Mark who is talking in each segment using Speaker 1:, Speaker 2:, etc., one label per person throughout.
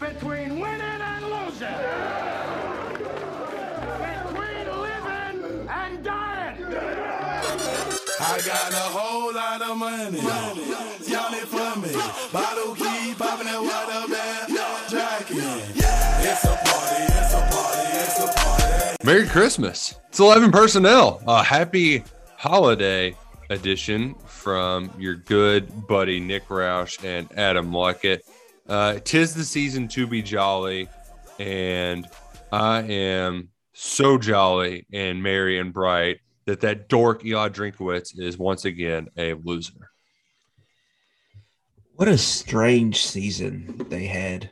Speaker 1: between winning and losing. Between living and dying.
Speaker 2: I got a whole lot of money. money. Y'all it for me. Bottle keep popping that water man. Jacking. It's a party, it's a party, it's a party.
Speaker 3: Merry Christmas. It's 11 personnel. A happy holiday edition from your good buddy Nick Roush and Adam Luckett. Uh, tis the season to be jolly, and I am so jolly and merry and bright that that dork Eli Drinkwitz is once again a loser.
Speaker 4: What a strange season they had.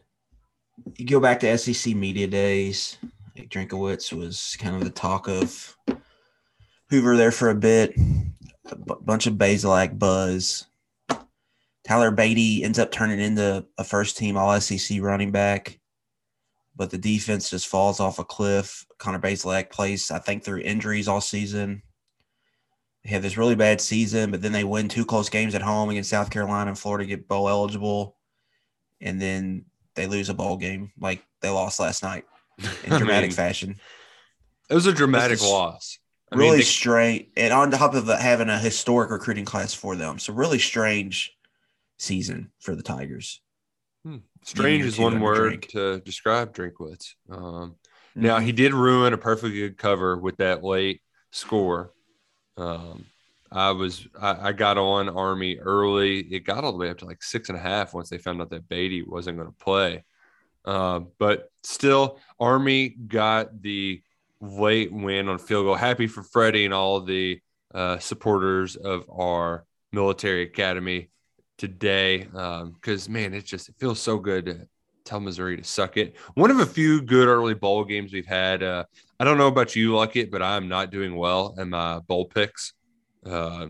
Speaker 4: You go back to SEC media days. Drinkwitz was kind of the talk of Hoover there for a bit. A b- bunch of Bazelak buzz. Tyler Badie ends up turning into a first team All SEC running back, but the defense just falls off a cliff. Connor Bazelak plays, I think, through injuries all season. They have this really bad season, but then they win two close games at home against South Carolina and Florida, get bowl eligible, and then they lose a bowl game like they lost last night in
Speaker 3: I
Speaker 4: dramatic
Speaker 3: mean,
Speaker 4: fashion.
Speaker 3: It was a dramatic
Speaker 4: is
Speaker 3: loss. I
Speaker 4: really
Speaker 3: mean, they-
Speaker 4: strange, and on top of having a historic recruiting class for them, so really strange season for the Tigers.
Speaker 3: strange is one word
Speaker 4: drink.
Speaker 3: to describe Drinkwitz. Um, Now
Speaker 4: Mhm.
Speaker 3: he did ruin a perfectly good cover with that late score. Um, I was I, I got on Army early. It got all the way up to like six and a half once they found out that Badie wasn't going to play. Uh, but still, Army got the late win on field goal. Happy for Freddie and all the uh, supporters of our military academy today. Because man, it just it feels so good to tell Missouri to suck it. One of a few good early bowl games we've had. Uh, I don't know about you, Luckett, but I'm not doing well in my bowl picks. Uh,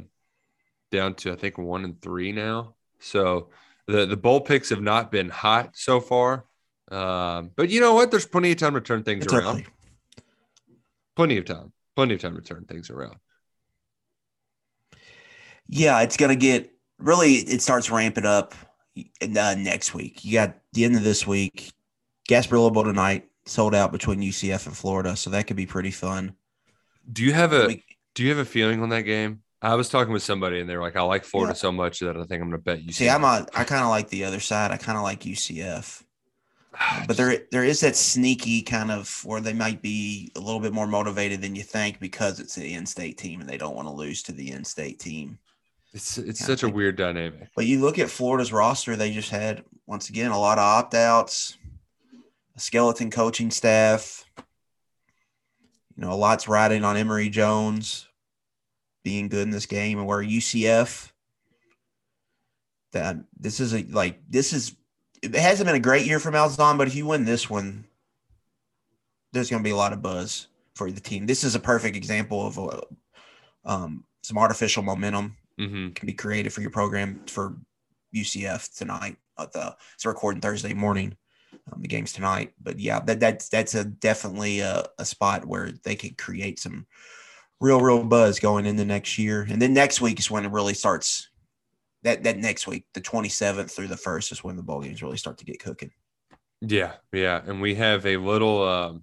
Speaker 3: down to I think one and three now. So the the bowl picks have not been hot so far. Um, but you know what? There's plenty of time to turn things
Speaker 4: It's
Speaker 3: around.
Speaker 4: early.
Speaker 3: Plenty of time. Plenty of time to turn things around.
Speaker 4: Yeah, it's gonna get really. It starts ramping up uh, next week. You got the end of this week. Gasparilla Bowl tonight sold out between UCF and Florida, so that could be pretty fun.
Speaker 3: Do you have a do you have a feeling on that game? I was talking with somebody and they were like, I like Florida
Speaker 4: Yeah.
Speaker 3: so much that I think I'm gonna bet you.
Speaker 4: See, I'm a, I kind of like the other side. I kind of like UCF, but there there is that sneaky kind of where they might be a little bit more motivated than you think because it's an in-state team and they don't want to lose to the in-state team.
Speaker 3: It's it's
Speaker 4: Yeah,
Speaker 3: such a weird dynamic.
Speaker 4: But you look at Florida's roster; they just had once again a lot of opt-outs, a skeleton coaching staff. You know, a lot's riding on Emory Jones being good in this game, and where UCF that this is a like this is it hasn't been a great year for Malzahn, but if you win this one, there's going to be a lot of buzz for the team. This is a perfect example of a, um, some artificial momentum
Speaker 3: Mm-hmm.
Speaker 4: can be created for your program for UCF tonight. At the it's recording Thursday morning. Um, the game's tonight, but yeah, that that's that's a definitely a, a spot where they could create some real real buzz going into next year, and then next week is when it really starts. That that next week, the twenty seventh through the first, is when the bowl games really start to get cooking.
Speaker 3: Yeah, yeah, and we have a little um,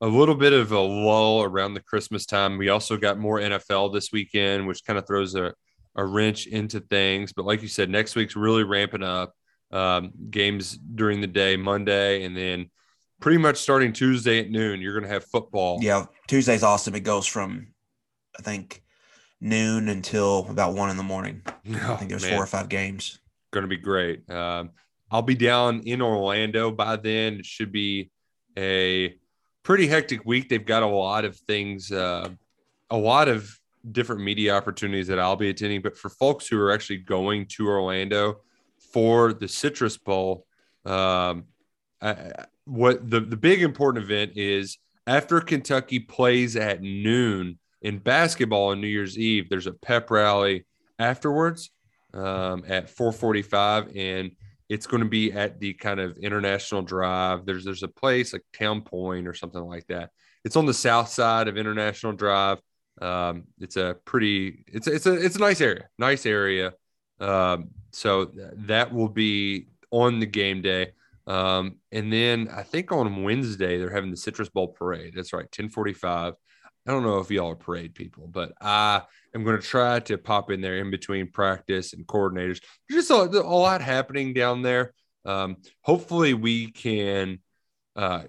Speaker 3: a little bit of a lull around the Christmas time. We also got more NFL this weekend, which kind of throws a, a wrench into things. But like you said, next week's really ramping up. Um, games during the day, Monday, and then pretty much starting Tuesday at noon, you're going to have football.
Speaker 4: Yeah, Tuesday's awesome. It goes from I think noon until about one in the morning. I think there's
Speaker 3: Oh, man.
Speaker 4: four or five games.
Speaker 3: going to be great. Um, I'll be down in Orlando by then. It should be a pretty hectic week. They've got a lot of things, uh, a lot of different media opportunities that I'll be attending. But for folks who are actually going to Orlando for the Citrus Bowl, um, I, what the, the big important event is after Kentucky plays at noon in basketball on New Year's Eve, there's a pep rally afterwards um, at 445 and it's going to be at the kind of international drive. There's there's a place like town point or something like that. It's on the south side of international drive. Um, it's a pretty it's it's a it's a nice area nice area. Um, so th- that will be on the game day. Um, and then i think on wednesday they're having the citrus bowl parade. That's right 1045 I don't know if y'all are parade people, but I am going to try to pop in there in between practice and coordinators. There's just a, a lot happening down there. Um, hopefully, we can uh,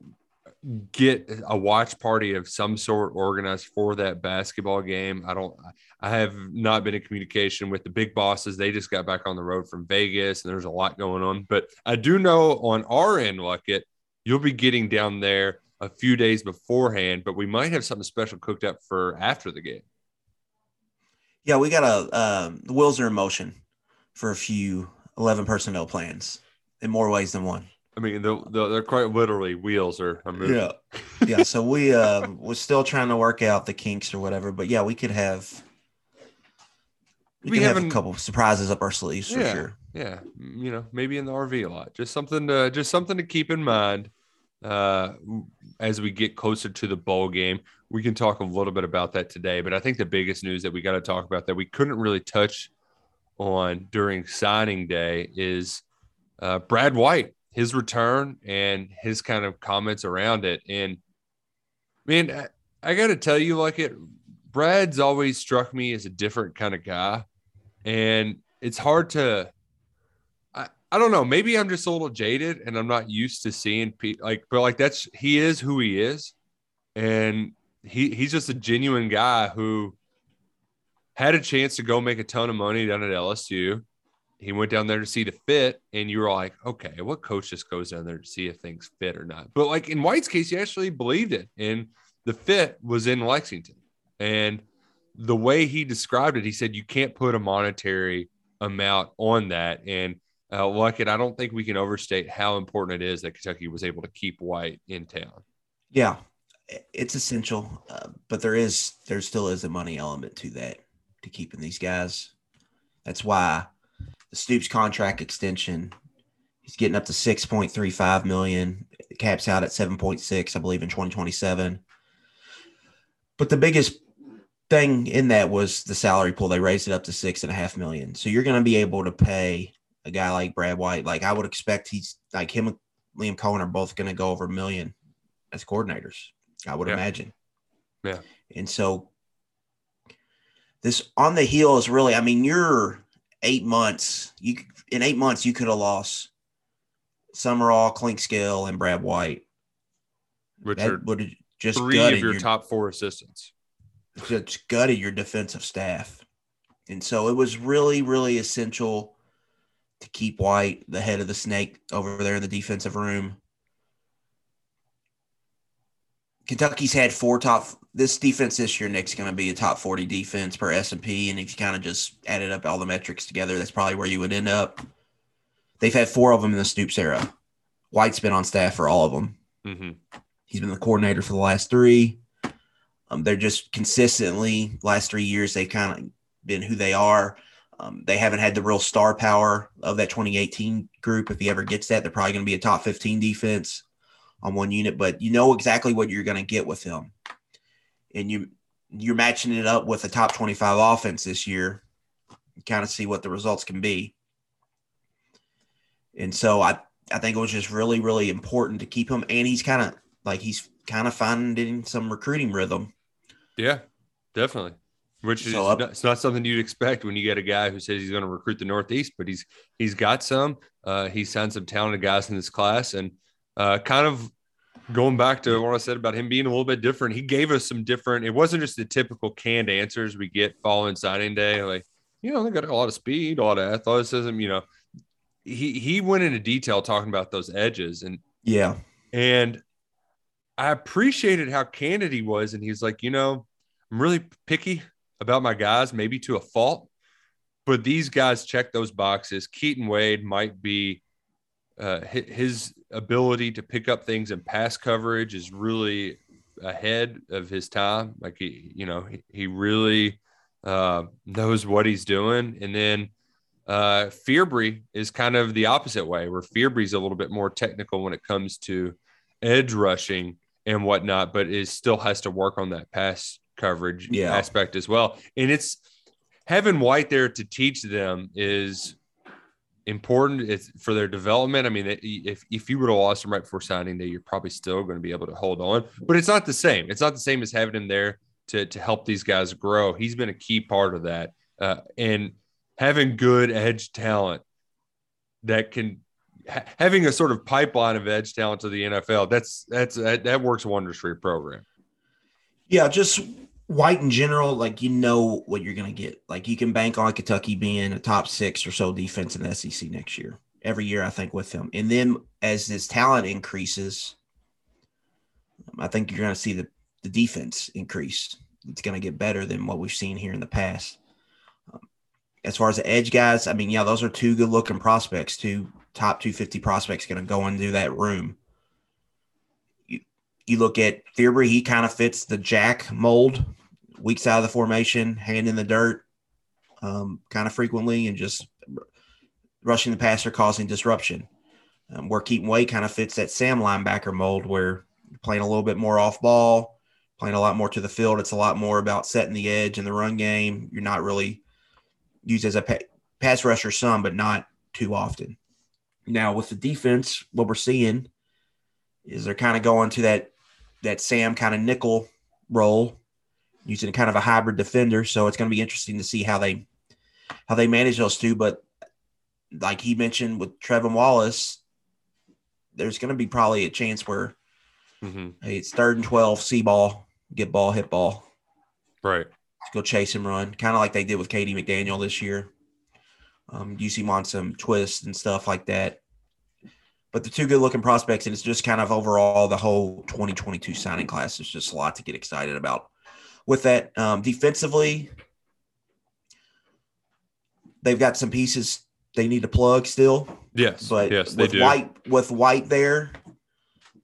Speaker 3: get a watch party of some sort organized for that basketball game. I don't. I have not been in communication with the big bosses. They just got back on the road from Vegas, and there's a lot going on. But I do know on our end, Luckett, you'll be getting down there a few days beforehand, but we might have something special cooked up for after the game.
Speaker 4: Yeah, we got a um, the wheels are in motion for a few eleven personnel plans in more ways than one.
Speaker 3: I mean, the, the, they're quite literally wheels are, are moving.
Speaker 4: Yeah. yeah, so we uh, we're still trying to work out the kinks or whatever, but yeah, we could have we,
Speaker 3: We
Speaker 4: could have a couple surprises up our sleeves for
Speaker 3: yeah,
Speaker 4: sure.
Speaker 3: yeah. You know, maybe in the RV a lot. Just something to just something to keep in mind uh, as we get closer to the bowl game. We can talk a little bit about that today, but I think the biggest news that we got to talk about that we couldn't really touch on during signing day is uh, Brad White, his return and his kind of comments around it. And man, I, I got to tell you, like it, Brad's always struck me as a different kind of guy, and it's hard to. I, don't know. Maybe I'm just a little jaded, and I'm not used to seeing people like, but like that's he is who he is, and he he's just a genuine guy who had a chance to go make a ton of money down at LSU. He went down there to see the fit, and you were like, okay, what coach just goes down there to see if things fit or not? But like in White's case, he actually believed it, and the fit was in Lexington. And the way he described it, he said you can't put a monetary amount on that. And uh, like it, I don't think we can overstate how important it is that Kentucky was able to keep White in town.
Speaker 4: Yeah, it's essential, uh, but there is there still is a money element to that to keeping these guys. That's why the Stoops contract extension he's getting up to 6.35 million caps out at 7.6 i believe in 2027 but the biggest thing in that was the salary pool they raised it up to six and a half million so you're going to be able to pay a guy like brad white like i would expect he's like him and liam coen are both going to go over a million as coordinators i would
Speaker 3: Yeah.
Speaker 4: imagine
Speaker 3: Yeah.
Speaker 4: and so this on the heel is really i mean you're eight months you in eight months you could have lost Sumrall, Clink Skill, and Brad White. Richard would have just
Speaker 3: three of your
Speaker 4: your,
Speaker 3: top four assistants.
Speaker 4: just gutted your defensive staff. And so it was really, really essential to keep White the head of the snake over there in the defensive room. Kentucky's had four top. This defense this year, Nick's going to be a top forty defense per S and P, and if you kind of just added up all the metrics together, that's probably where you would end up. They've had four of them in the Stoops era. White's been on staff for all of them.
Speaker 3: Mm-hmm.
Speaker 4: He's been the coordinator for the last three. Um, they're just consistently last three years. they've kind of been who they are. Um, they haven't had the real star power of that 2018 group. If he ever gets that, they're probably going to be a top 15 defense on one unit, but you know exactly what you're going to get with him. And you you're matching it up with a top 25 offense this year. Kind of see what the results can be. And so I I think it was just really really important to keep him and he's kind of like he's kind of finding some recruiting rhythm.
Speaker 3: Yeah, definitely. Which is
Speaker 4: So
Speaker 3: not, it's not something you'd expect when you get a guy who says he's going to recruit the Northeast, but he's he's got some. Uh, he's signed some talented guys in this class, and uh, kind of going back to what I said about him being a little bit different. He gave us some different. It wasn't just the typical canned answers we get following signing day, like you know they got a lot of speed, a lot of athleticism. You know, he he went into detail talking about those edges, and
Speaker 4: Yeah.
Speaker 3: and I appreciated how candid he was. And he's like, you know, I'm really picky about my guys, maybe to a fault, but these guys check those boxes. Keaton Wade might be uh, his ability to pick up things in pass coverage is really ahead of his time. Like he, you know, he, he really uh, knows what he's doing. And then uh, Fearbry is kind of the opposite way, where Fearbry's a little bit more technical when it comes to edge rushing and whatnot, but is still has to work on that pass coverage
Speaker 4: Yeah.
Speaker 3: aspect as well. And it's having White there to teach them is important it's for their development. I mean, if if you would have lost him right before signing day, you're probably still going to be able to hold on, but it's not the same. It's not the same as having him there to to help these guys grow. He's been a key part of that, uh, and having good edge talent that can ha- having a sort of pipeline of edge talent to the NFL. That's that's that, that works wonders for your program.
Speaker 4: Yeah, just white in general, like you know what you're going to get. Like you can bank on Kentucky being a top six or so defense in the SEC next year. Every year, I think with him, and then as his talent increases, I think you're going to see the the defense increase. It's going to get better than what we've seen here in the past. Um, as far as the edge guys, I mean, yeah, those are two good looking prospects, two top 250 prospects going to go into that room. You, you look at Fearbry, he kind of fits the Jack mold, weak side of the formation, hand in the dirt, um, kind of frequently, and just rushing the passer, causing disruption. Um, where Keaton Wade kind of fits that Sam linebacker mold, where playing a little bit more off ball, playing a lot more to the field. It's a lot more about setting the edge in the run game. You're not really used as a pa- pass rusher some, but not too often. Now with the defense, what we're seeing is they're kind of going to that that Sam kind of nickel role, using kind of a hybrid defender. So it's going to be interesting to see how they how they manage those two. But like he mentioned with Trevin Wallace, there's going to be probably a chance where
Speaker 3: Mm-hmm.
Speaker 4: hey, it's third and twelve, see ball, get ball, hit ball,
Speaker 3: Right.
Speaker 4: go chase and run, kind of like they did with Katie McDaniel this year. Um, you see him on some twists and stuff like that. But the two good looking prospects, and it's just kind of overall the whole 2022 signing class is just a lot to get excited about. With that, um, defensively, they've got some pieces they need to plug still.
Speaker 3: Yes.
Speaker 4: But
Speaker 3: yes,
Speaker 4: with. White with White there,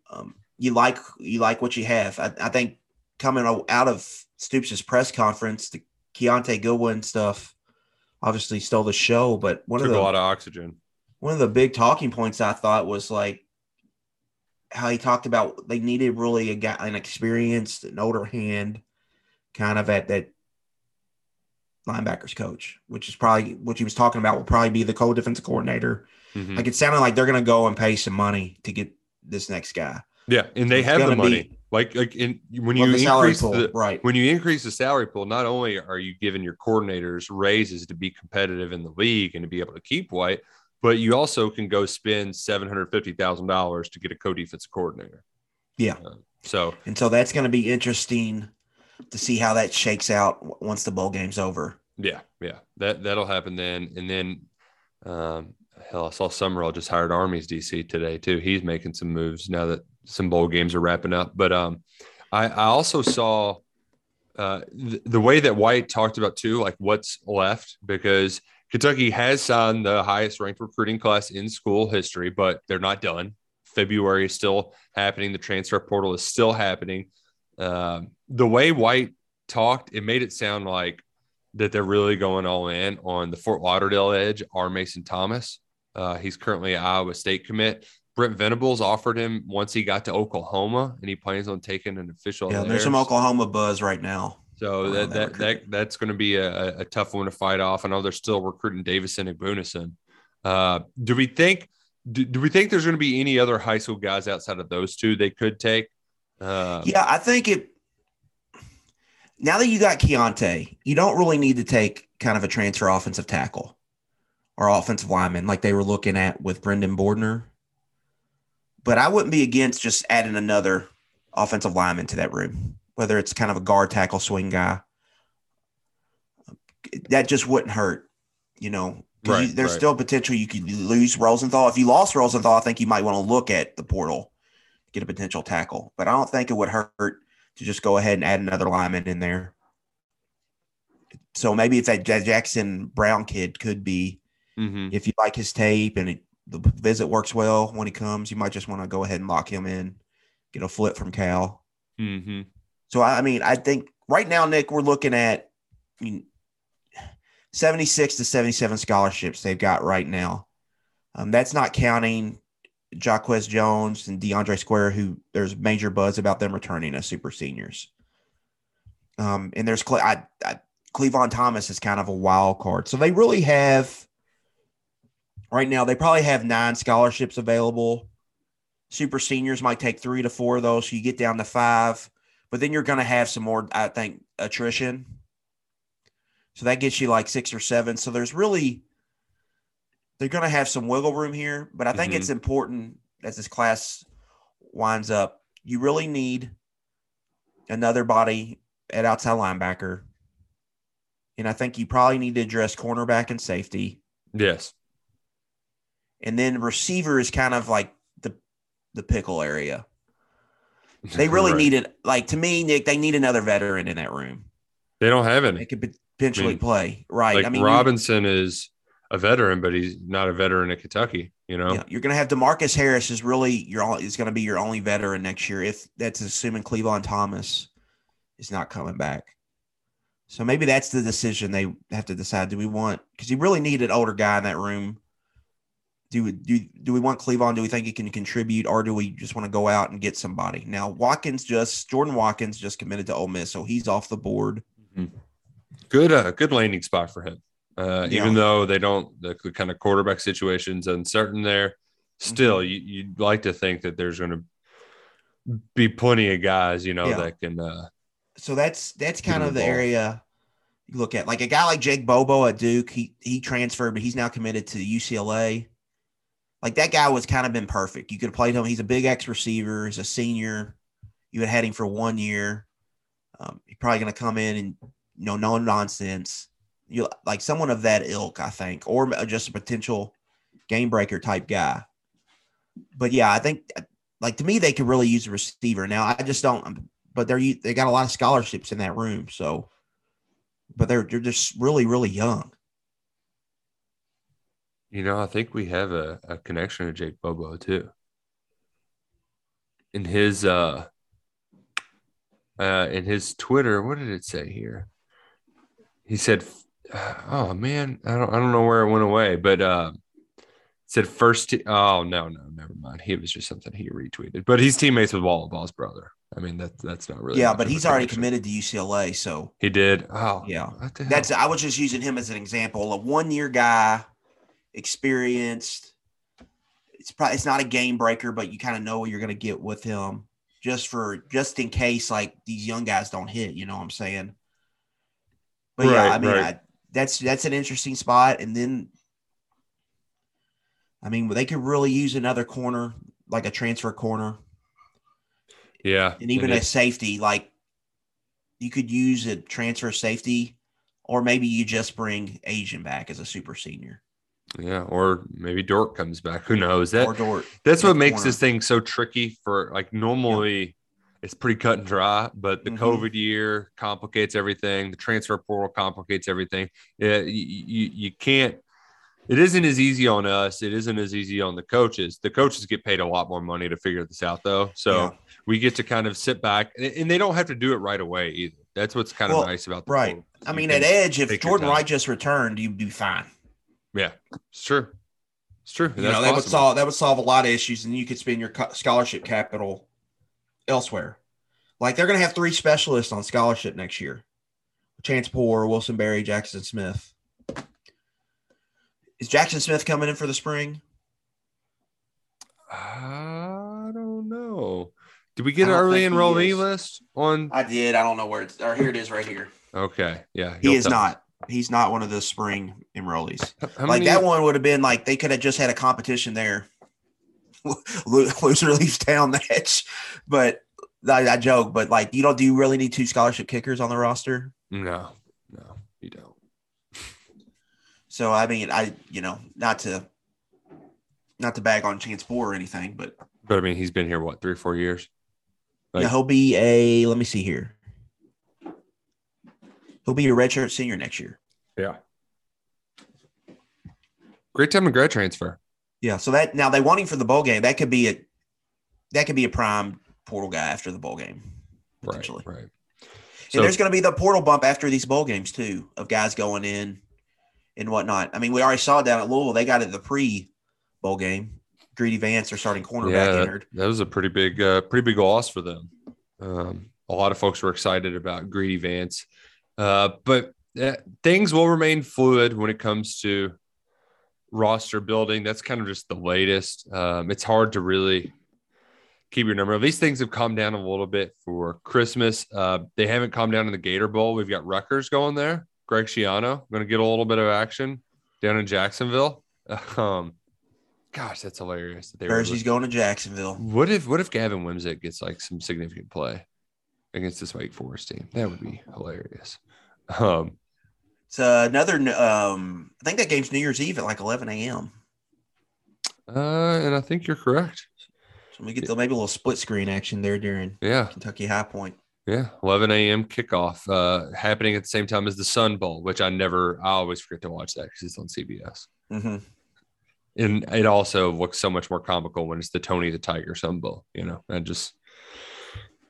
Speaker 4: um, you like you like what you have. I, I think coming out of Stoops' press conference, the Kiyaunta Goodwin stuff obviously stole the show. But one
Speaker 3: Took
Speaker 4: of
Speaker 3: a
Speaker 4: the
Speaker 3: lot of oxygen.
Speaker 4: one of the big talking points I thought was like how he talked about they needed really a guy, an experienced, an older hand, kind of at that linebackers coach, which is probably what he was talking about. Will probably be the co-defensive coordinator.
Speaker 3: Mhm.
Speaker 4: Like it sounded like they're going to go and pay some money to get this next guy.
Speaker 3: Yeah, and they
Speaker 4: It's
Speaker 3: have the money.
Speaker 4: be-
Speaker 3: like like in, when you increase
Speaker 4: pool,
Speaker 3: the
Speaker 4: right.
Speaker 3: when you increase the salary pool, not only are you giving your coordinators raises to be competitive in the league and to be able to keep White, but you also can go spend seven hundred fifty thousand dollars to get a co-defensive coordinator.
Speaker 4: Yeah.
Speaker 3: Uh, so
Speaker 4: And so that's going to be interesting to see how that shakes out once the bowl game's over.
Speaker 3: Yeah, yeah, that that'll happen then, and then um, hell, I saw Sumrall just hired Army's DC today too. He's making some moves now that some bowl games are wrapping up. But um, I, I also saw uh, th- the way that White talked about too, like what's left because Kentucky has signed the highest ranked recruiting class in school history, but they're not done. February is still happening. The transfer portal is still happening. Um, the way White talked, it made it sound like that they're really going all in on the Fort Lauderdale edge are Mason Thomas. Uh, he's currently Iowa State commit. Brent Venables offered him once he got to Oklahoma, and he plans on taking an official.
Speaker 4: Yeah,
Speaker 3: there.
Speaker 4: there's some Oklahoma buzz right now.
Speaker 3: So that
Speaker 4: that
Speaker 3: that, that that's going to be a, a tough one to fight off. I know they're still recruiting Davison and Bunison. Uh, do we think do, do we think there's going to be any other high school guys outside of those two they could take? Uh,
Speaker 4: Yeah, I think it. Now that you got Kiyaunta, you don't really need to take kind of a transfer offensive tackle or offensive lineman like they were looking at with Brendan Bordner. But I wouldn't be against just adding another offensive lineman to that room, whether it's kind of a guard tackle swing guy. That just wouldn't hurt, you know. 'cause you- there's
Speaker 3: right.
Speaker 4: still potential you could lose Rosenthal. If you lost Rosenthal, I think you might want to look at the portal, get a potential tackle. But I don't think it would hurt to just go ahead and add another lineman in there. So maybe if that Jackson Brown kid could be,
Speaker 3: mhm.
Speaker 4: if you like his tape and it, the visit works well when he comes, you might just want to go ahead and lock him in, get a flip from Cal.
Speaker 3: Mhm.
Speaker 4: So I mean, I think right now, Nick, we're looking at I mean, 76 to 77 scholarships they've got right now. Um, that's not counting Jacquez Jones and DeAndre Square, who there's major buzz about them returning as super seniors. Um, and there's Cle- I, I, Clevan Thomas is kind of a wild card. So they really have right now, they probably have nine scholarships available. Super seniors might take three to four of those. So you get down to five, but then you're going to have some more, I think, attrition. So that gets you like six or seven. So there's really, they're going to have some wiggle room here, but I think
Speaker 3: Mhm.
Speaker 4: it's important as this class winds up. You really need another body at outside linebacker. And I think you probably need to address cornerback and safety.
Speaker 3: Yes.
Speaker 4: And then receiver is kind of like the the pickle area. They really
Speaker 3: Right.
Speaker 4: need it. Like to me, Nick, they need another veteran in that room.
Speaker 3: They don't have any.
Speaker 4: They could potentially
Speaker 3: I mean,
Speaker 4: play. Right.
Speaker 3: Like
Speaker 4: I mean, you-
Speaker 3: Robinson is a veteran, but he's not a veteran at Kentucky. You know.
Speaker 4: Yeah, you're going to have Demarcus Harris is really your all is going to be your only veteran next year if that's assuming Cleveland Thomas is not coming back. So maybe that's the decision they have to decide. Do we want because you really need an older guy in that room? Do we do do we want Cleveland? Do we think he can contribute, or do we just want to go out and get somebody? Now Watkins just Jordan Watkins just committed to Ole Miss, so he's off the board.
Speaker 3: good uh, good landing spot for him. Uh,
Speaker 4: Yeah.
Speaker 3: Even though they don't, the kind of quarterback situation's uncertain there. Still,
Speaker 4: Mm-hmm.
Speaker 3: you, you'd like to think that there's going to be plenty of guys, you know,
Speaker 4: Yeah.
Speaker 3: that can. Uh,
Speaker 4: so that's that's kind of
Speaker 3: the
Speaker 4: the
Speaker 3: ball.
Speaker 4: area you look at. Like a guy like Jake Bobo at Duke, he he transferred, but he's now committed to UCLA. Like that guy was kind of been perfect. You could have played him. He's a big X receiver. He's a senior. You had had him for one year. Um, he's probably going to come in and you know no nonsense. You like someone of that ilk, I think, or just a potential game breaker type guy. But yeah, I think like to me they could really use a receiver. Now I just don't. But they're they got a lot of scholarships in that room, so. But they're they're just really really young.
Speaker 3: you know, I think we have a, a connection to Jake Bobo too. In his uh, uh, in his Twitter, what did it say here? He said, "Oh man, I don't I don't know where it went away, but uh, it said first. Te- oh no, no, never mind. He was just something he retweeted, but he's teammates with Walla Ball's brother. I mean, that's that's not really.
Speaker 4: yeah, but he's already committed to UCLA, so
Speaker 3: He did. Oh
Speaker 4: yeah.
Speaker 3: what the hell?
Speaker 4: That's I was just using him as an example. A one year guy, experienced. It's probably it's not a game breaker, but you kind of know what you're going to get with him, just for just in case like these young guys don't hit. You know what I'm saying? But yeah, I mean
Speaker 3: right.
Speaker 4: I, that's that's an interesting spot. And then, I mean, they could really use another corner, like a transfer corner,
Speaker 3: yeah,
Speaker 4: and even
Speaker 3: it
Speaker 4: a safety. Like you could use a transfer safety, or maybe you just bring Ajian back as a super senior.
Speaker 3: Yeah, or maybe Dort comes back. Who knows? That
Speaker 4: or Dort.
Speaker 3: that's what makes
Speaker 4: corner.
Speaker 3: this thing so tricky for like normally it's pretty cut and dry, but the
Speaker 4: Mhm.
Speaker 3: COVID year complicates everything. The transfer portal complicates everything. Yeah, you, you, can't. It isn't as easy on us. It isn't as easy on the coaches. The coaches get paid a lot more money to figure this out, though. So
Speaker 4: Yeah.
Speaker 3: we get to kind of sit back, and they don't have to do it right away either. That's what's kind
Speaker 4: Well,
Speaker 3: of nice about the
Speaker 4: right. I mean, at edge, if Jordan. Wright just returned, you'd be fine.
Speaker 3: Yeah, it's true. It's true.
Speaker 4: You know, that would solve that would solve a lot of issues, and you could spend your scholarship capital elsewhere. Like they're going to have three specialists on scholarship next year: Chance Poore, Wilson Berry, Jackson Smith. Is Jackson Smith coming in for the spring?
Speaker 3: I don't know. Did we get an early enrollee list on?
Speaker 4: I did. I don't know where it's. Or here it is, right here.
Speaker 3: Okay, yeah,
Speaker 4: He is
Speaker 3: us.
Speaker 4: not. He's not one of the spring enrollees.
Speaker 3: How
Speaker 4: like
Speaker 3: many-
Speaker 4: that one would have been like they could have just had a competition there. Lo- Loser leaves town match, but I, I joke. But like, you don't. Do you really need two scholarship kickers on the roster?
Speaker 3: No, no, you don't.
Speaker 4: So I mean, I you know not to not to bag on Chance Poore or anything, but
Speaker 3: But I mean, he's been here what three or four years. Like-
Speaker 4: yeah, he'll be a. Let me see here. He'll be a redshirt senior next year.
Speaker 3: Yeah. Great time to grad transfer.
Speaker 4: Yeah. So that now they want him for the bowl game. That could be a that could be a prime portal guy after the bowl game. Potentially.
Speaker 3: Right. Right.
Speaker 4: And there's going to be the portal bump after these bowl games too, of guys going in and whatnot. I mean, we already saw down at Louisville they got it the pre bowl game. Greedy Vance, their starting cornerback,
Speaker 3: yeah, that,
Speaker 4: entered.
Speaker 3: that was a pretty big, uh, pretty big loss for them. Um, a lot of folks were excited about Greedy Vance, uh, but uh, things will remain fluid when it comes to roster building. That's kind of just the latest. Um, it's hard to really keep your number. These things have calmed down a little bit for Christmas. Uh, they haven't calmed down in the Gator Bowl. We've got Rutgers going there. Greg Schiano going to get a little bit of action down in Jacksonville. Um, gosh, that's hilarious. That they
Speaker 4: Jersey's going to Jacksonville.
Speaker 3: what if what if Gavin Wimsatt gets like some significant play against this Wake Forest team? That would be hilarious. Um,
Speaker 4: It's uh, another. Um, I think that game's New Year's Eve at like 11 a.m.
Speaker 3: uh, and I think you're correct.
Speaker 4: So we get the, maybe a little split screen action there during
Speaker 3: Yeah,
Speaker 4: Kentucky High Point.
Speaker 3: yeah. 11 a.m. kickoff uh, happening at the same time as the Sun Bowl, which I never, I always forget to watch that because it's on CBS.
Speaker 4: Mm-hmm.
Speaker 3: And it also looks so much more comical when it's the Tony the Tiger Sun Bowl. You know, and just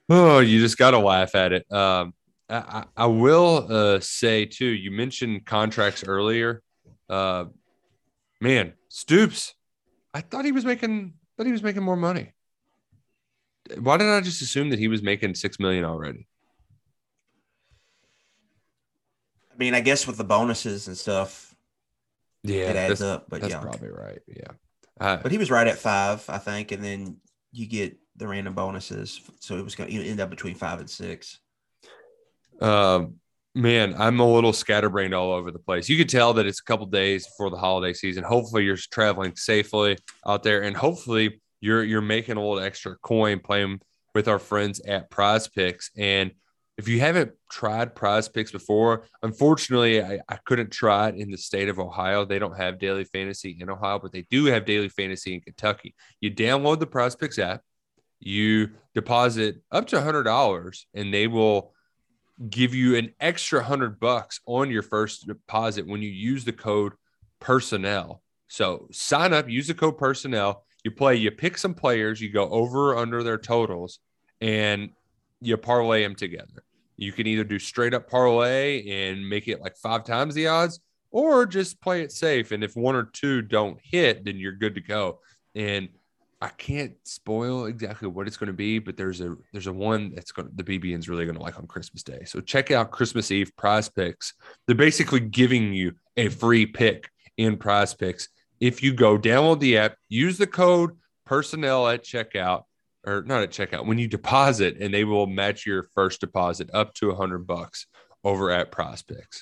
Speaker 3: oh, you just got to laugh at it. Um, I, I will uh, say too. You mentioned contracts earlier. Uh, man, Stoops. I thought he was making. Thought he was making more money. Why did I just assume that he was making six million already?
Speaker 4: I mean, I guess with the bonuses and stuff,
Speaker 3: Yeah,
Speaker 4: it adds up. But
Speaker 3: that's
Speaker 4: yeah,
Speaker 3: probably right. Yeah, Uh,
Speaker 4: but he was right at five, I think, and then you get the random bonuses, so it was going to end up between five and six.
Speaker 3: Um, man, I'm a little scatterbrained all over the place. You could tell that it's a couple days before the holiday season. Hopefully, you're traveling safely out there, and hopefully, you're you're making a little extra coin playing with our friends at PrizePicks. And if you haven't tried PrizePicks before, unfortunately, I, I couldn't try it in the state of Ohio. They don't have daily fantasy in Ohio, but they do have daily fantasy in Kentucky. You download the PrizePicks app, you deposit up to hundred dollars, and they will give you an extra hundred bucks on your first deposit when you use the code personnel. So sign up, use the code personnel. You play, you pick some players, you go over or under their totals, and you parlay them together. You can either do straight up parlay and make it like five times the odds, or just play it safe. And if one or two don't hit, then you're good to go. And I can't spoil exactly what it's going to be, but there's a there's a one that's going to the BBN's really going to like on Christmas Day. So check out Christmas Eve PrizePicks. They're basically giving you a free pick in PrizePicks if you go download the app, use the code personnel at checkout or not at checkout when you deposit, and they will match your first deposit up to a hundred bucks over at PrizePicks.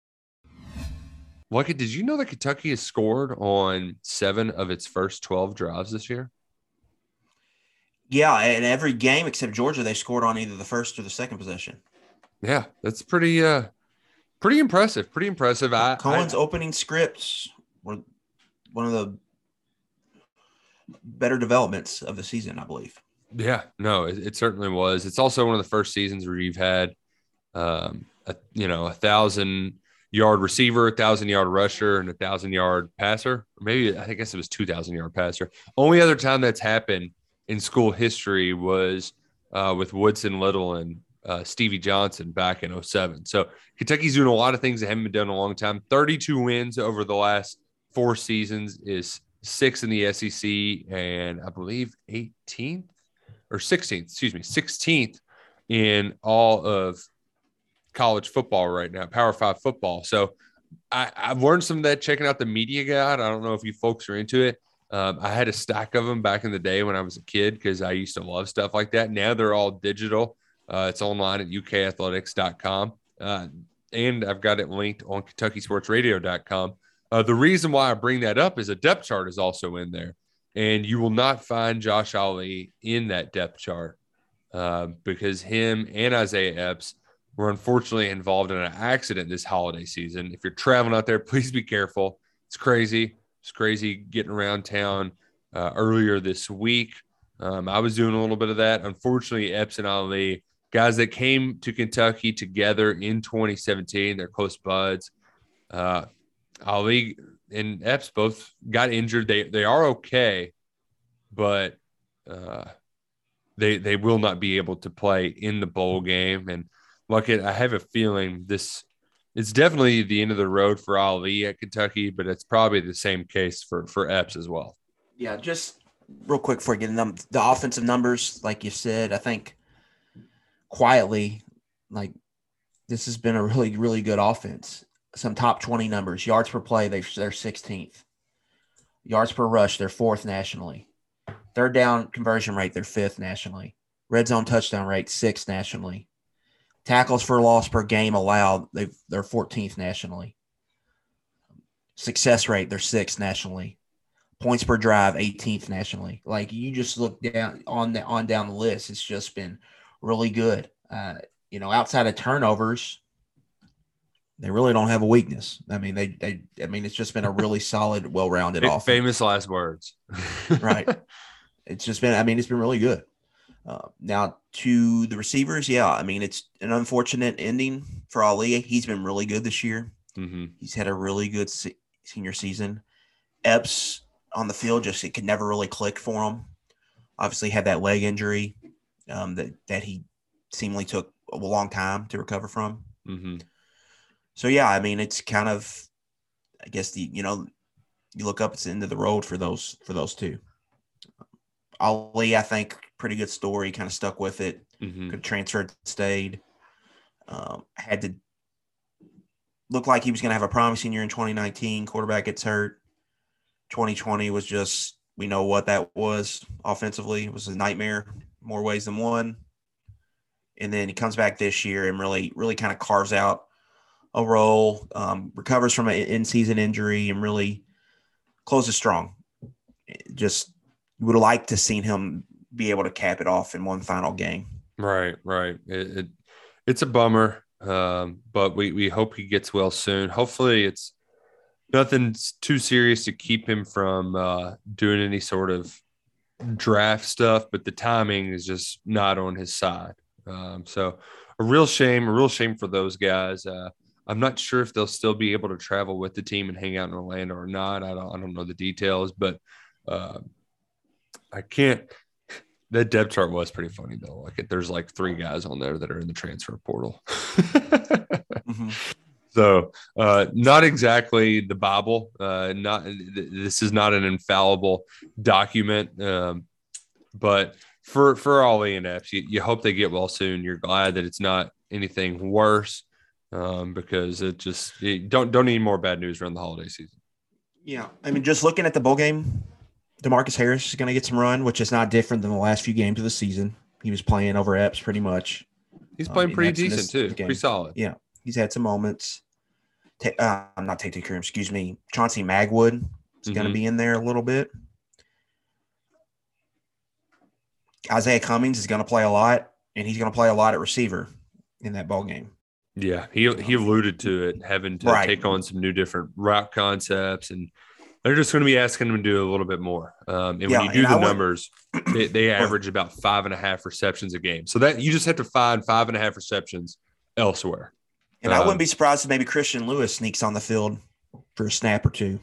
Speaker 3: Did you know that Kentucky has scored on seven of its first 12 drives this year?
Speaker 4: Yeah, and every game except Georgia, they scored on either the first or the second possession.
Speaker 3: Yeah, that's pretty uh pretty impressive. Pretty impressive. I
Speaker 4: Coen's
Speaker 3: I,
Speaker 4: opening scripts were one of the better developments of the season, I believe.
Speaker 3: Yeah, no, it, it certainly was. It's also one of the first seasons where you've had um a, you know, a thousand yard receiver, a thousand yard rusher, and a thousand yard passer. Or maybe I guess it was two thousand yard passer. Only other time that's happened in school history was uh, with Woodson Little and uh, Stevie Johnson back in 07. So Kentucky's doing a lot of things that haven't been done in a long time. 32 wins over the last four seasons is six in the SEC and I believe 18th or 16th, excuse me, 16th in all of college football right now, Power Five football. So I, I've learned some of that checking out the media guide. I don't know if you folks are into it. Um, I had a stack of them back in the day when I was a kid because I used to love stuff like that. Now they're all digital. Uh, it's online at ukathletics.com. Uh, and I've got it linked on kentuckysportsradio.com. Uh, the reason why I bring that up is a depth chart is also in there. And you will not find Josh Ali in that depth chart uh, because him and Isaiah Epps were unfortunately involved in an accident this holiday season. If you're traveling out there, please be careful. It's crazy. It's crazy getting around town uh, earlier this week. Um, I was doing a little bit of that. Unfortunately, Epps and Ali, guys that came to Kentucky together in 2017, they're close buds. Uh, Ali and Epps both got injured. They they are okay, but uh, they they will not be able to play in the bowl game. And look, I have a feeling this it's definitely the end of the road for Ali at Kentucky, but it's probably the same case for for Epps as well.
Speaker 4: Yeah, just real quick before getting them the offensive numbers, like you said, I think quietly, like this has been a really really good offense. Some top twenty numbers: yards per play, they they're sixteenth. Yards per rush, they're fourth nationally. Third down conversion rate, they're fifth nationally. Red zone touchdown rate, sixth nationally. Tackles for loss per game allowed, they they're 14th nationally. Success rate, they're sixth nationally. Points per drive, 18th nationally. Like you just look down on the on down the list, it's just been really good. Uh, you know, outside of turnovers, they really don't have a weakness. I mean, they they I mean, it's just been a really solid, well-rounded offense.
Speaker 3: Famous last words.
Speaker 4: right. It's just been, I mean, it's been really good. Uh, now to the receivers, yeah, I mean it's an unfortunate ending for Ali. He's been really good this year.
Speaker 3: Mm-hmm.
Speaker 4: He's had a really good se- senior season. Epps on the field just it could never really click for him. Obviously had that leg injury um, that that he seemingly took a long time to recover from.
Speaker 3: Mm-hmm.
Speaker 4: So yeah, I mean it's kind of, I guess the you know, you look up it's the end of the road for those for those two. Ali, I think, pretty good story. Kind of stuck with it.
Speaker 3: Mm-hmm.
Speaker 4: Transferred, stayed. Um, had to look like he was going to have a promising year in 2019. Quarterback gets hurt. 2020 was just we know what that was offensively. It was a nightmare, more ways than one. And then he comes back this year and really, really kind of carves out a role, um, recovers from an in-season injury, and really closes strong. Just would have liked to seen him be able to cap it off in one final game.
Speaker 3: Right, right. It, it it's a bummer, um, but we we hope he gets well soon. Hopefully, it's nothing too serious to keep him from uh, doing any sort of draft stuff. But the timing is just not on his side. Um, so a real shame, a real shame for those guys. Uh, I'm not sure if they'll still be able to travel with the team and hang out in Orlando or not. I don't, I don't know the details, but uh, I can't. That depth chart was pretty funny though. Like there's like three guys on there that are in the transfer portal.
Speaker 4: mm-hmm.
Speaker 3: So, uh, not exactly the Bible. Uh, not this is not an infallible document, um, but for for all ENFs, you, you hope they get well soon. You're glad that it's not anything worse um, because it just you don't don't need more bad news around the holiday season.
Speaker 4: Yeah, I mean, just looking at the bowl game, Demarcus Harris is going to get some run, which is not different than the last few games of the season. He was playing over Epps pretty much.
Speaker 3: He's playing
Speaker 4: Um,
Speaker 3: pretty decent too,
Speaker 4: game.
Speaker 3: pretty solid.
Speaker 4: Yeah, he's had some moments. Ta- uh, I'm not taking care. Excuse me. Chauncey Magwood is going to be in there a little bit. Izayah Cummings is going to play a lot, and he's going to play a lot at receiver in that ball game.
Speaker 3: Yeah, he he alluded to it, having to
Speaker 4: Right.
Speaker 3: take on some new different route concepts, and they're just going to be asking them to do a little bit more. Um, and
Speaker 4: Yeah,
Speaker 3: when you do
Speaker 4: and I
Speaker 3: the
Speaker 4: would-
Speaker 3: numbers, they, they average about five and a half receptions a game. So that you just have to find five and a half receptions elsewhere.
Speaker 4: And I
Speaker 3: Um,
Speaker 4: wouldn't be surprised if maybe Christian Lewis sneaks on the field for a snap or two.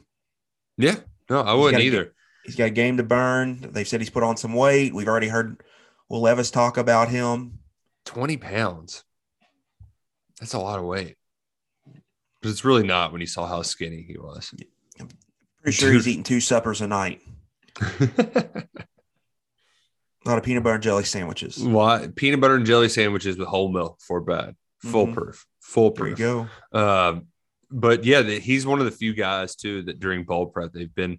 Speaker 3: Yeah, no, I wouldn't
Speaker 4: a
Speaker 3: either.
Speaker 4: ga- He's got a game to burn. They've said he's put on some weight. We've already heard Will Levis talk about him.
Speaker 3: Twenty pounds. That's a lot of weight. But it's really not when you saw how skinny he was.
Speaker 4: Pretty sure he's eating two suppers a night. a lot of peanut butter and jelly sandwiches.
Speaker 3: Why peanut butter and jelly sandwiches with whole milk for bed, foolproof, proof,
Speaker 4: There you go.
Speaker 3: Um, but yeah, the, he's one of the few guys too that during bowl prep they've been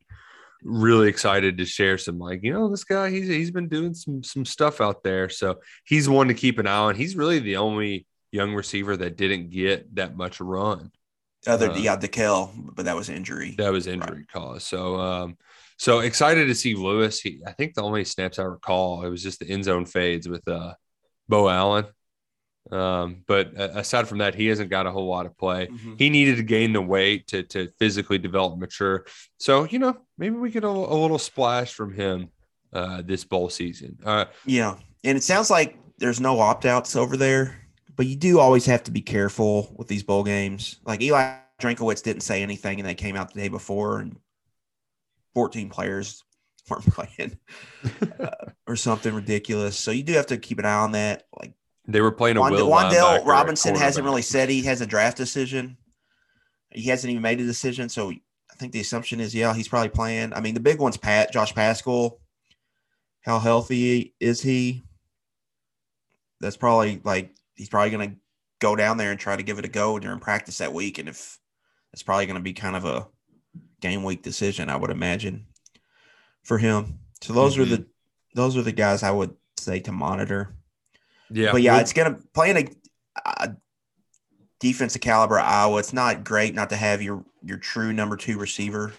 Speaker 3: really excited to share some like you know this guy he's he's been doing some some stuff out there, so he's one to keep an eye on. He's really the only young receiver that didn't get that much run.
Speaker 4: Other
Speaker 3: Uh,
Speaker 4: yeah, DeKel, but that was injury.
Speaker 3: That was injury cause. So um so excited to see Lewis. He I think the only snaps I recall it was just the end zone fades with uh Beau Allen. Um, but aside from that, he hasn't got a whole lot of play.
Speaker 4: Mhm.
Speaker 3: He needed to gain the weight to to physically develop, mature. So you know, maybe we get a, a little splash from him uh, this bowl season. Uh,
Speaker 4: Yeah. And it sounds like there's no opt outs over there, but you do always have to be careful with these bowl games. Like Eli Drinkwitz didn't say anything and they came out the day before and 14 players weren't playing uh, or something ridiculous. So you do have to keep an eye on that. Like
Speaker 3: they were playing a
Speaker 4: Wand-
Speaker 3: Will Wan'Dale
Speaker 4: Robinson hasn't really said he has a draft decision. He hasn't even made a decision. So I think the assumption is, yeah, he's probably playing. I mean, the big one's Pat, Josh Paschal. How healthy is he? That's probably like he's probably going to go down there and try to give it a go during practice that week. And if it's probably going to be kind of a game week decision, I would imagine for him. So those are the mm-hmm. those are the guys I would say to monitor.
Speaker 3: Yeah,
Speaker 4: but yeah, it's gonna playing a, a defensive caliber Iowa. It's not great not to have your your true number two receiver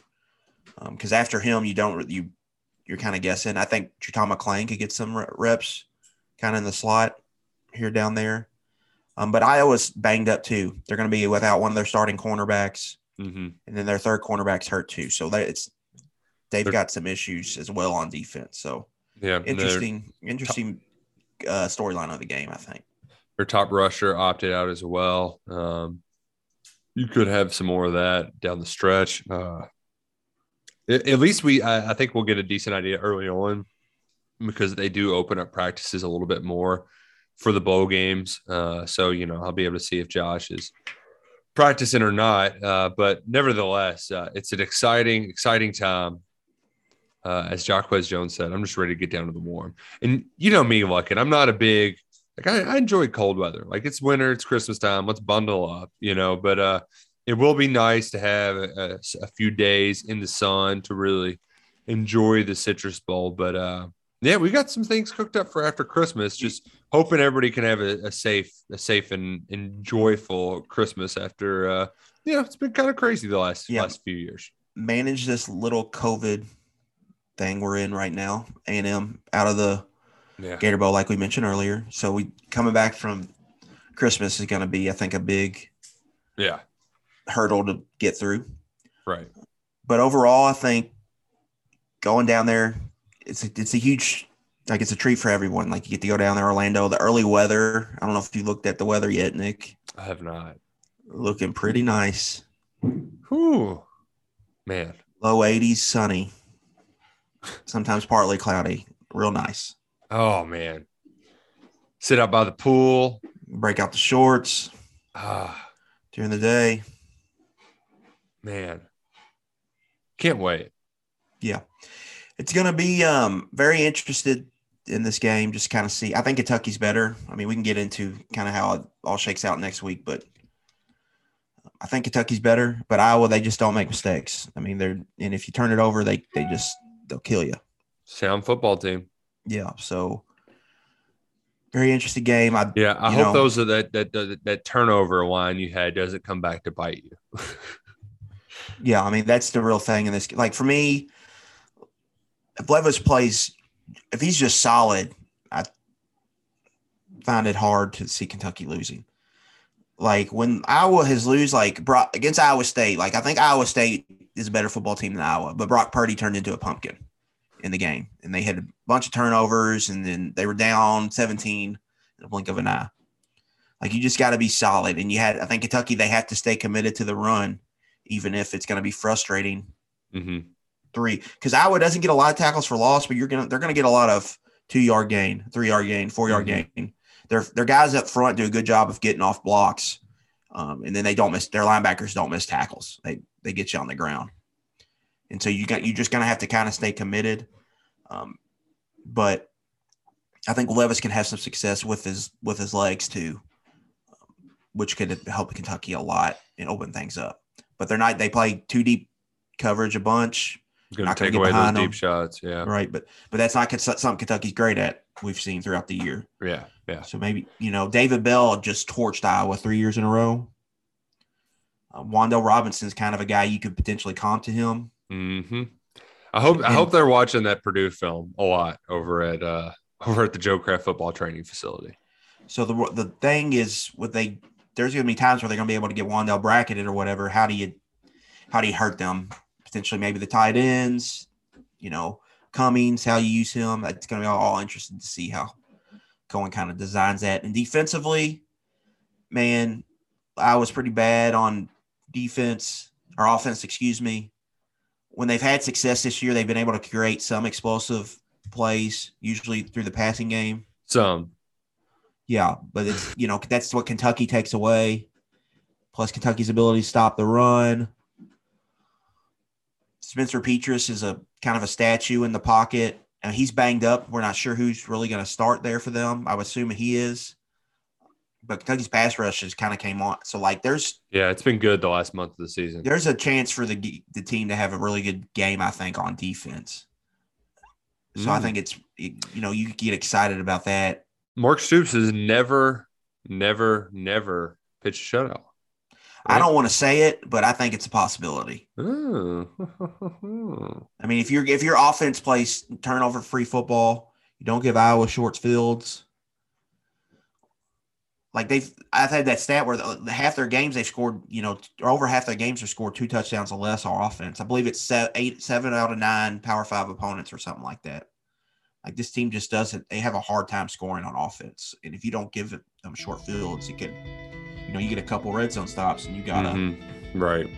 Speaker 4: um, because after him you don't you you're kind of guessing. I think Chutama McClain could get some reps kind of in the slot here down there. Um, but Iowa's banged up too. They're going to be without one of their starting cornerbacks,
Speaker 3: Mhm.
Speaker 4: and then their third cornerback's hurt too. So that it's they've
Speaker 3: They're-
Speaker 4: got some issues as well on defense. So
Speaker 3: Yeah,
Speaker 4: interesting, interesting uh, storyline of the game. I think.
Speaker 3: Their top rusher opted out as well. Um, you could have some more of that down the stretch. Uh, at, at least we, I, I think we'll get a decent idea early on because they do open up practices a little bit more for the bowl games. Uh, so, you know, I'll be able to see if Josh is practicing or not. Uh, but nevertheless, uh, it's an exciting, exciting time. Uh, as Jacquez Jones said, I'm just ready to get down to the warm. And you know me, Luck, and I'm not a big like I, I enjoy cold weather. Like it's winter, it's Christmas time. Let's bundle up, you know. But uh, it will be nice to have a, a- a few days in the sun to really enjoy the Citrus Bowl. But uh, yeah, we got some things cooked up for after Christmas. Just hoping everybody can have a, a safe, a safe and, and joyful Christmas after. Uh, you know, it's been kind of crazy the last
Speaker 4: Yeah.
Speaker 3: last few years.
Speaker 4: manage this little COVID thing we're in right now. A and M out of the
Speaker 3: Yeah.
Speaker 4: Gator Bowl, like we mentioned earlier. So we coming back from Christmas is going to be, I think, a big
Speaker 3: Yeah,
Speaker 4: hurdle to get through.
Speaker 3: right.
Speaker 4: But overall, I think going down there, it's a, it's a huge, like it's a treat for everyone. Like you get to go down there, Orlando. The early weather. I don't know if you looked at the weather yet, Nick.
Speaker 3: I have not.
Speaker 4: Looking pretty nice.
Speaker 3: Whew. Man,
Speaker 4: Low 80s, sunny. Sometimes partly cloudy. Real nice.
Speaker 3: oh man, sit out by the pool.
Speaker 4: Break out the shorts.
Speaker 3: Ah,
Speaker 4: during the day.
Speaker 3: Man, can't wait.
Speaker 4: Yeah, it's going to be um, very interested in this game. Just kind of see. I think Kentucky's better. I mean, we can get into kind of how it all shakes out next week, but I think Kentucky's better. But Iowa, they just don't make mistakes. I mean, they're and if you turn it over, they they just they'll kill you.
Speaker 3: Sound football team.
Speaker 4: Yeah. So very interesting game. I
Speaker 3: Yeah, I hope
Speaker 4: know,
Speaker 3: those are that, that that that turnover line you had doesn't come back to bite you.
Speaker 4: Yeah, I mean that's the real thing in this. Like for me, if Levis plays, if he's just solid, I find it hard to see Kentucky losing. Like when Iowa has lose, like against Iowa State, like I think Iowa State is a better football team than Iowa, but Brock Purdy turned into a pumpkin in the game, and they had a bunch of turnovers, and then they were down seventeen in a blink of an eye. Like you just got to be solid, and you had I think Kentucky they have to stay committed to the run even if it's going to be frustrating.
Speaker 3: Mm-hmm.
Speaker 4: Three, because Iowa doesn't get a lot of tackles for loss, but you're gonna they're gonna get a lot of two yard gain, three yard gain, four yard gain. Their their guys up front do a good job of getting off blocks, um, and then they don't miss their linebackers don't miss tackles. They they get you on the ground, and so you got you just gonna have to kind of stay committed. Um, but I think Levis can have some success with his with his legs too, um, which could help Kentucky a lot and open things up but they're not. They play two deep coverage a bunch.
Speaker 3: Going to take away those deep shots. Yeah.
Speaker 4: Right, but but that's not something Kentucky's great at. We've seen throughout the year.
Speaker 3: Yeah. Yeah.
Speaker 4: So maybe you know David Bell just torched Iowa three years in a row. Uh, Wan'Dale Robinson's kind of a guy you could potentially comp to him.
Speaker 3: hmm I hope I hope they're watching that Purdue film a lot over at uh over at the Joe Craft football training facility.
Speaker 4: So the the thing is, with they there's going to be times where they're going to be able to get Wan'Dale bracketed or whatever. How do you how do you hurt them? Potentially, maybe the tight ends. You know, Cummings, how you use him. It's going to be all, all interested to see how Coen kind of designs that. And defensively, man, I was pretty bad on defense or offense, excuse me. When they've had success this year, they've been able to create some explosive plays, usually through the passing game.
Speaker 3: Some.
Speaker 4: Yeah, but it's you know that's what Kentucky takes away. Plus Kentucky's ability to stop the run. Spencer Petras is a kind of a statue in the pocket, and he's banged up. We're not sure who's really going to start there for them. I would assume he is. But Kentucky's pass rush has kind of came on. So like, there's
Speaker 3: Yeah, it's been good the last month of the season.
Speaker 4: there's a chance for the the team to have a really good game. I think on defense. So I
Speaker 3: Mm.
Speaker 4: think it's you know you could get excited about that.
Speaker 3: Mark Stoops has never, never, never pitched a shutout.
Speaker 4: I don't want to say it, but I think it's a possibility. I mean, if your if your offense plays turnover free football, you don't give Iowa short fields. Like they've, I've had that stat where the, half their games they've scored, you know, or over half their games have scored two touchdowns or less on offense. I believe it's se- eight, seven out of nine Power Five opponents or something like that. Like this team just doesn't. They have a hard time scoring on offense, and if you don't give them short fields, it could, you know, you get a couple red zone stops, and you gotta.
Speaker 3: Mhm. Right.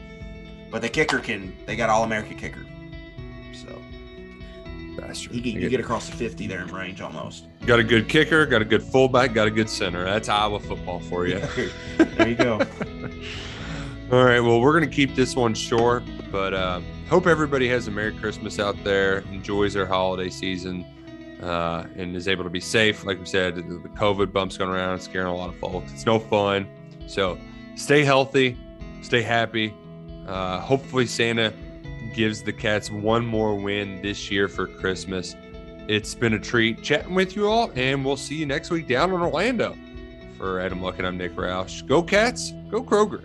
Speaker 4: But the kicker can. They got all American kicker, so
Speaker 3: Bastard.
Speaker 4: he get,
Speaker 3: You get-
Speaker 4: across the fifty there in range almost.
Speaker 3: Got a good kicker, got a good fullback, got a good center. That's Iowa football for you.
Speaker 4: there you go.
Speaker 3: All right. Well, we're going to keep this one short, but uh, hope everybody has a Merry Christmas out there, enjoys their holiday season, uh, and is able to be safe. Like we said, the COVID bump's going around, scaring a lot of folks. It's no fun. So stay healthy, stay happy. Uh, hopefully, Santa gives the Cats one more win this year for Christmas. It's been a treat chatting with you all, and we'll see you next week down in Orlando. For Adam Luck and I'm Nick Roush. Go Cats, go Kroger.